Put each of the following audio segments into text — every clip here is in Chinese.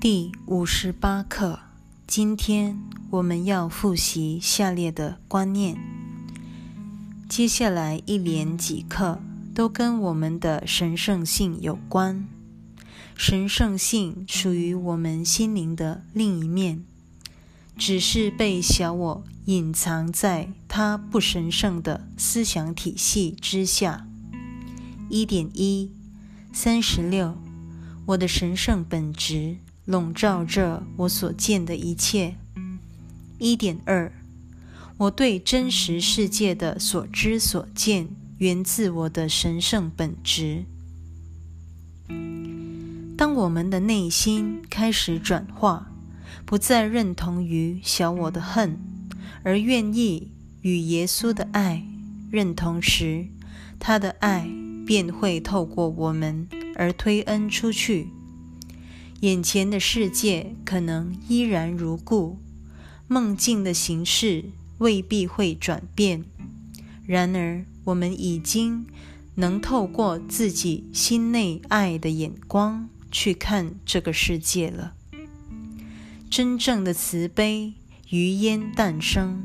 第五十八课，今天我们要复习下列的观念。接下来一连几课都跟我们的神圣性有关。神圣性属于我们心灵的另一面，只是被小我隐藏在它不神圣的思想体系之下。一点一三十六，我的神圣本质。笼罩着我所见的一切。一点二，我对真实世界的所知所见，源自我的神圣本质。当我们的内心开始转化，不再认同于小我的恨，而愿意与耶稣的爱认同时，他的爱便会透过我们而推恩出去。眼前的世界可能依然如故，梦境的形式未必会转变。然而，我们已经能透过自己心内爱的眼光去看这个世界了。真正的慈悲于焉诞生。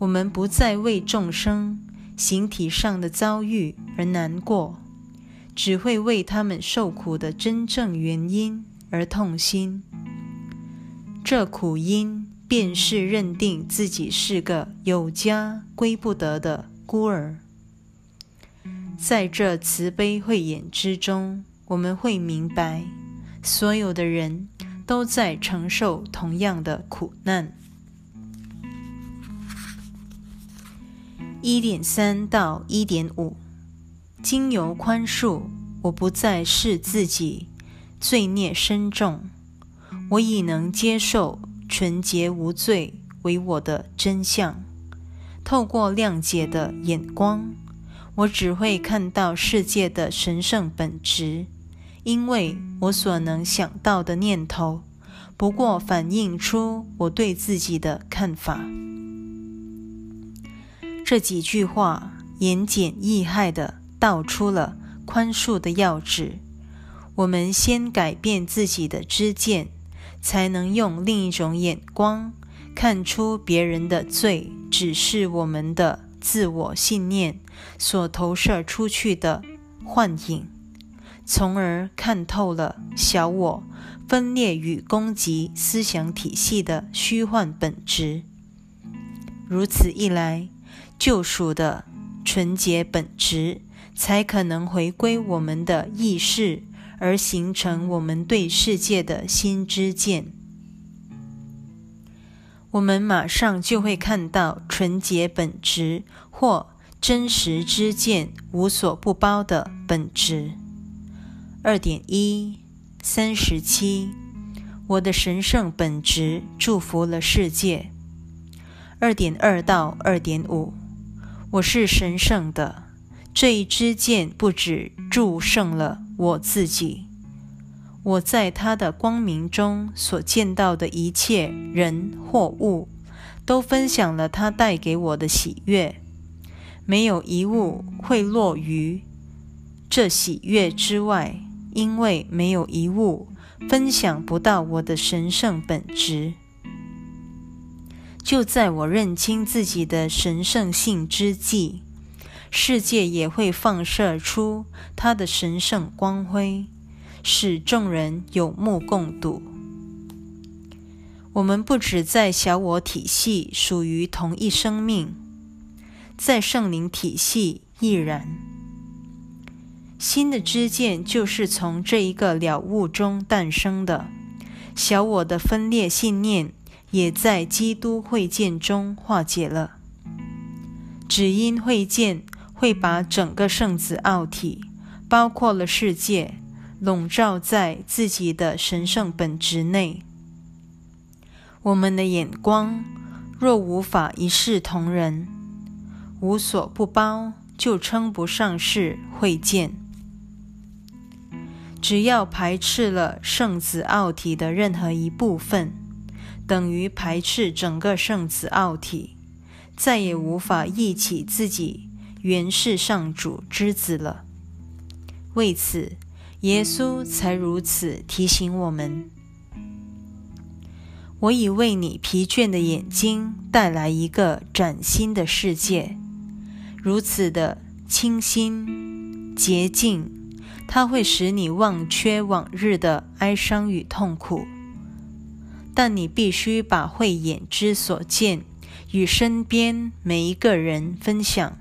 我们不再为众生形体上的遭遇而难过。只会为他们受苦的真正原因而痛心，这苦因便是认定自己是个有家归不得的孤儿。在这慈悲慧眼之中，我们会明白，所有的人都在承受同样的苦难。一点三到一点五。经由宽恕，我不再是自己罪孽深重，我已能接受纯洁无罪为我的真相。透过谅解的眼光，我只会看到世界的神圣本质，因为我所能想到的念头，不过反映出我对自己的看法。这几句话言简意赅的。道出了宽恕的要旨。我们先改变自己的知见，才能用另一种眼光看出别人的罪只是我们的自我信念所投射出去的幻影，从而看透了小我分裂与攻击思想体系的虚幻本质。如此一来，救赎的纯洁本质。才可能回归我们的意识，而形成我们对世界的新知见。我们马上就会看到纯洁本质或真实之见无所不包的本质。二点一三十七，我的神圣本质祝福了世界。二点二到二点五，我是神圣的。这一支箭不止祝圣了我自己，我在他的光明中所见到的一切人或物，都分享了他带给我的喜悦。没有一物会落于这喜悦之外，因为没有一物分享不到我的神圣本质。就在我认清自己的神圣性之际。世界也会放射出它的神圣光辉，使众人有目共睹。我们不只在小我体系属于同一生命，在圣灵体系亦然。新的知见就是从这一个了悟中诞生的。小我的分裂信念也在基督会见中化解了。只因会见。会把整个圣子奥体，包括了世界，笼罩在自己的神圣本质内。我们的眼光若无法一视同仁，无所不包，就称不上是会见。只要排斥了圣子奥体的任何一部分，等于排斥整个圣子奥体，再也无法忆起自己。原是上主之子了。为此，耶稣才如此提醒我们。我已为你疲倦的眼睛带来一个崭新的世界，如此的清新洁净，它会使你忘却往日的哀伤与痛苦。但你必须把慧眼之所见与身边每一个人分享，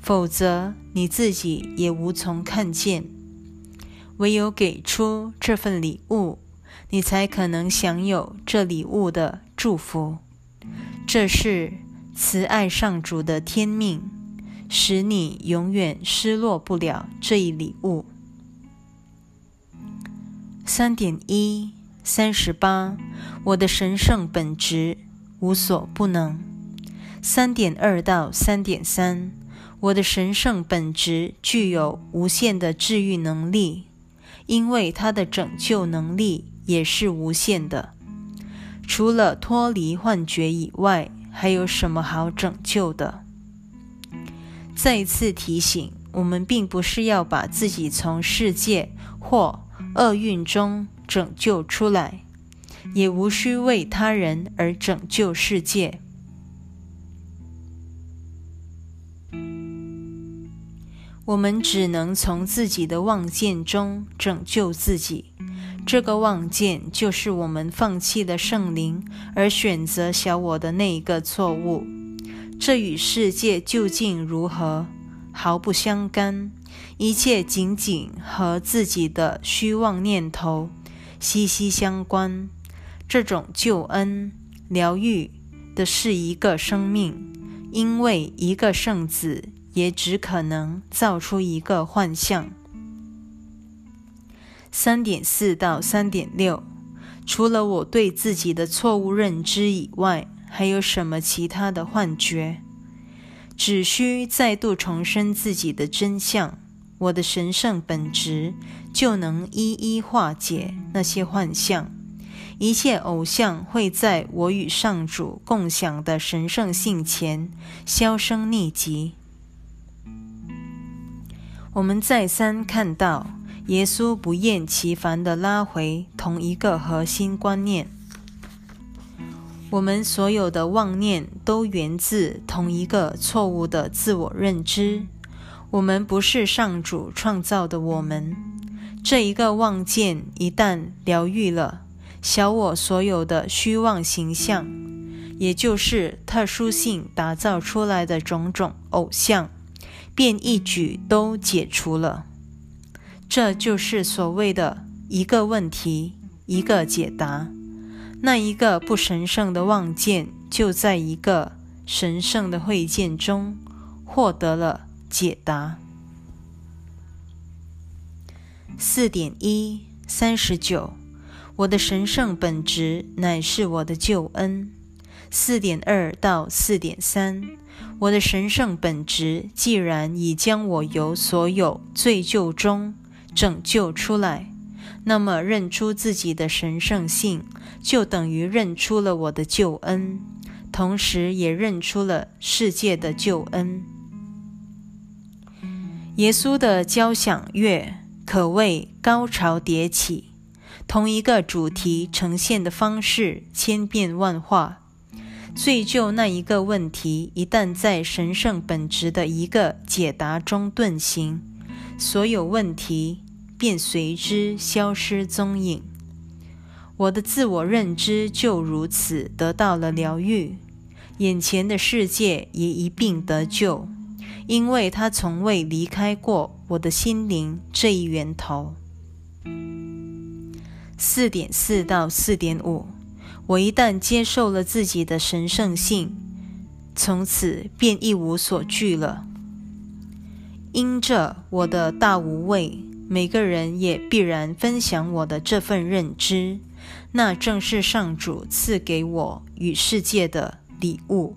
否则你自己也无从看见。唯有给出这份礼物，你才可能享有这礼物的祝福。这是慈爱上主的天命，使你永远失落不了这一礼物。三点一。三十八，我的神圣本质无所不能。三点二到三点三，我的神圣本质具有无限的治愈能力，因为它的拯救能力也是无限的。除了脱离幻觉以外，还有什么好拯救的？再一次提醒，我们并不是要把自己从世界或厄运中。拯救出来，也无需为他人而拯救世界。我们只能从自己的望见中拯救自己。这个望见就是我们放弃了圣灵，而选择小我的那一个错误。这与世界究竟如何毫不相干，一切仅仅和自己的虚妄念头。息息相关。这种救恩疗愈的是一个生命，因为一个圣子也只可能造出一个幻象。三点四到三点六，除了我对自己的错误认知以外，还有什么其他的幻觉？只需再度重申自己的真相。我的神圣本质就能一一化解那些幻象，一切偶像会在我与上主共享的神圣性前销声匿迹。我们再三看到，耶稣不厌其烦地拉回同一个核心观念：我们所有的妄念都源自同一个错误的自我认知。我们不是上主创造的。我们这一个妄见一旦疗愈了小我所有的虚妄形象，也就是特殊性打造出来的种种偶像，便一举都解除了。这就是所谓的一个问题一个解答。那一个不神圣的望见，就在一个神圣的会见中获得了。解答四点一三十九，我的神圣本质乃是我的救恩。四点二到四点三，我的神圣本质既然已将我由所有罪疚中拯救出来，那么认出自己的神圣性，就等于认出了我的救恩，同时也认出了世界的救恩。耶稣的交响乐可谓高潮迭起，同一个主题呈现的方式千变万化。罪疚那一个问题一旦在神圣本质的一个解答中遁形，所有问题便随之消失踪影。我的自我认知就如此得到了疗愈，眼前的世界也一并得救。因为他从未离开过我的心灵这一源头。四点四到四点五，我一旦接受了自己的神圣性，从此便一无所惧了。因着我的大无畏，每个人也必然分享我的这份认知，那正是上主赐给我与世界的礼物。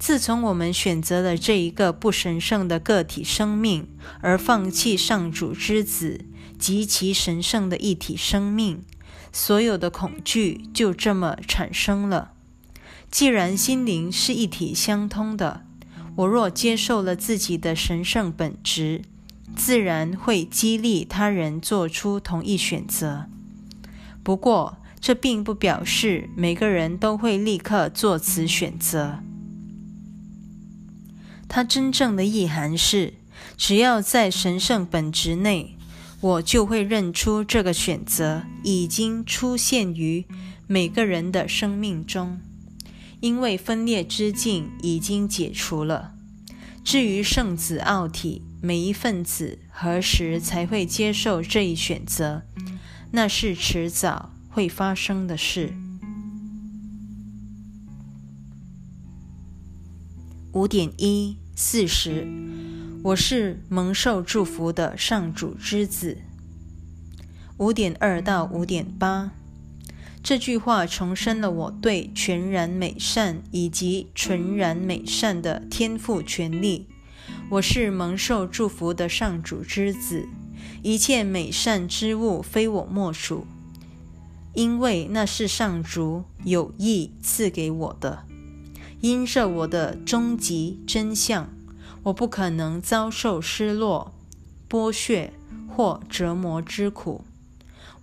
自从我们选择了这一个不神圣的个体生命，而放弃上主之子及其神圣的一体生命，所有的恐惧就这么产生了。既然心灵是一体相通的，我若接受了自己的神圣本质，自然会激励他人做出同一选择。不过，这并不表示每个人都会立刻做此选择。它真正的意涵是：只要在神圣本质内，我就会认出这个选择已经出现于每个人的生命中，因为分裂之境已经解除了。至于圣子奥体，每一分子何时才会接受这一选择，那是迟早会发生的事。五点一四十，我是蒙受祝福的上主之子。五点二到五点八，这句话重申了我对全然美善以及纯然美善的天赋权利。我是蒙受祝福的上主之子，一切美善之物非我莫属，因为那是上主有意赐给我的。因着我的终极真相，我不可能遭受失落、剥削或折磨之苦。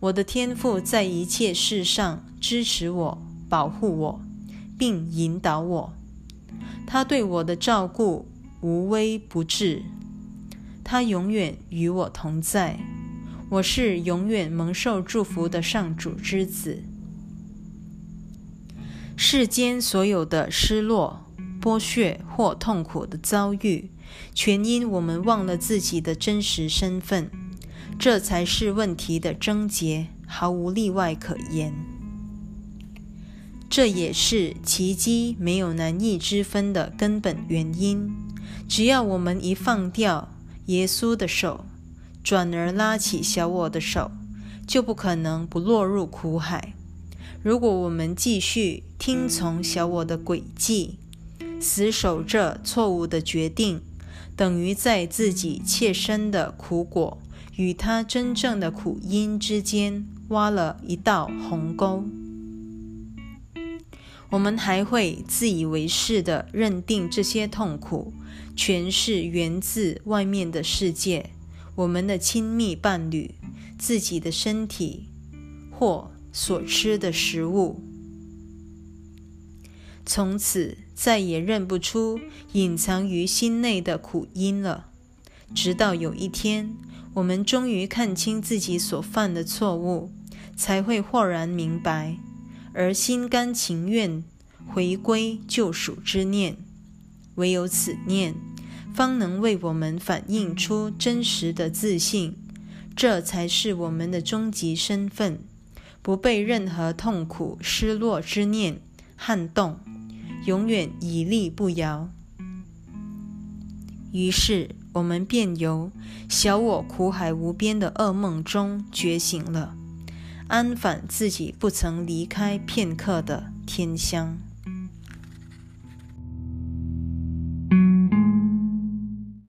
我的天赋在一切事上支持我、保护我，并引导我。他对我的照顾无微不至，他永远与我同在。我是永远蒙受祝福的上主之子。世间所有的失落、剥削或痛苦的遭遇，全因我们忘了自己的真实身份，这才是问题的症结，毫无例外可言。这也是奇迹没有难易之分的根本原因。只要我们一放掉耶稣的手，转而拉起小我的手，就不可能不落入苦海。如果我们继续听从小我的轨迹，死守着错误的决定，等于在自己切身的苦果与他真正的苦因之间挖了一道鸿沟。我们还会自以为是地认定这些痛苦全是源自外面的世界、我们的亲密伴侣、自己的身体或。所吃的食物，从此再也认不出隐藏于心内的苦因了。直到有一天，我们终于看清自己所犯的错误，才会豁然明白，而心甘情愿回归救赎之念。唯有此念，方能为我们反映出真实的自信，这才是我们的终极身份。不被任何痛苦、失落之念撼动，永远屹立不摇。于是，我们便由小我苦海无边的噩梦中觉醒了，安返自己不曾离开片刻的天香。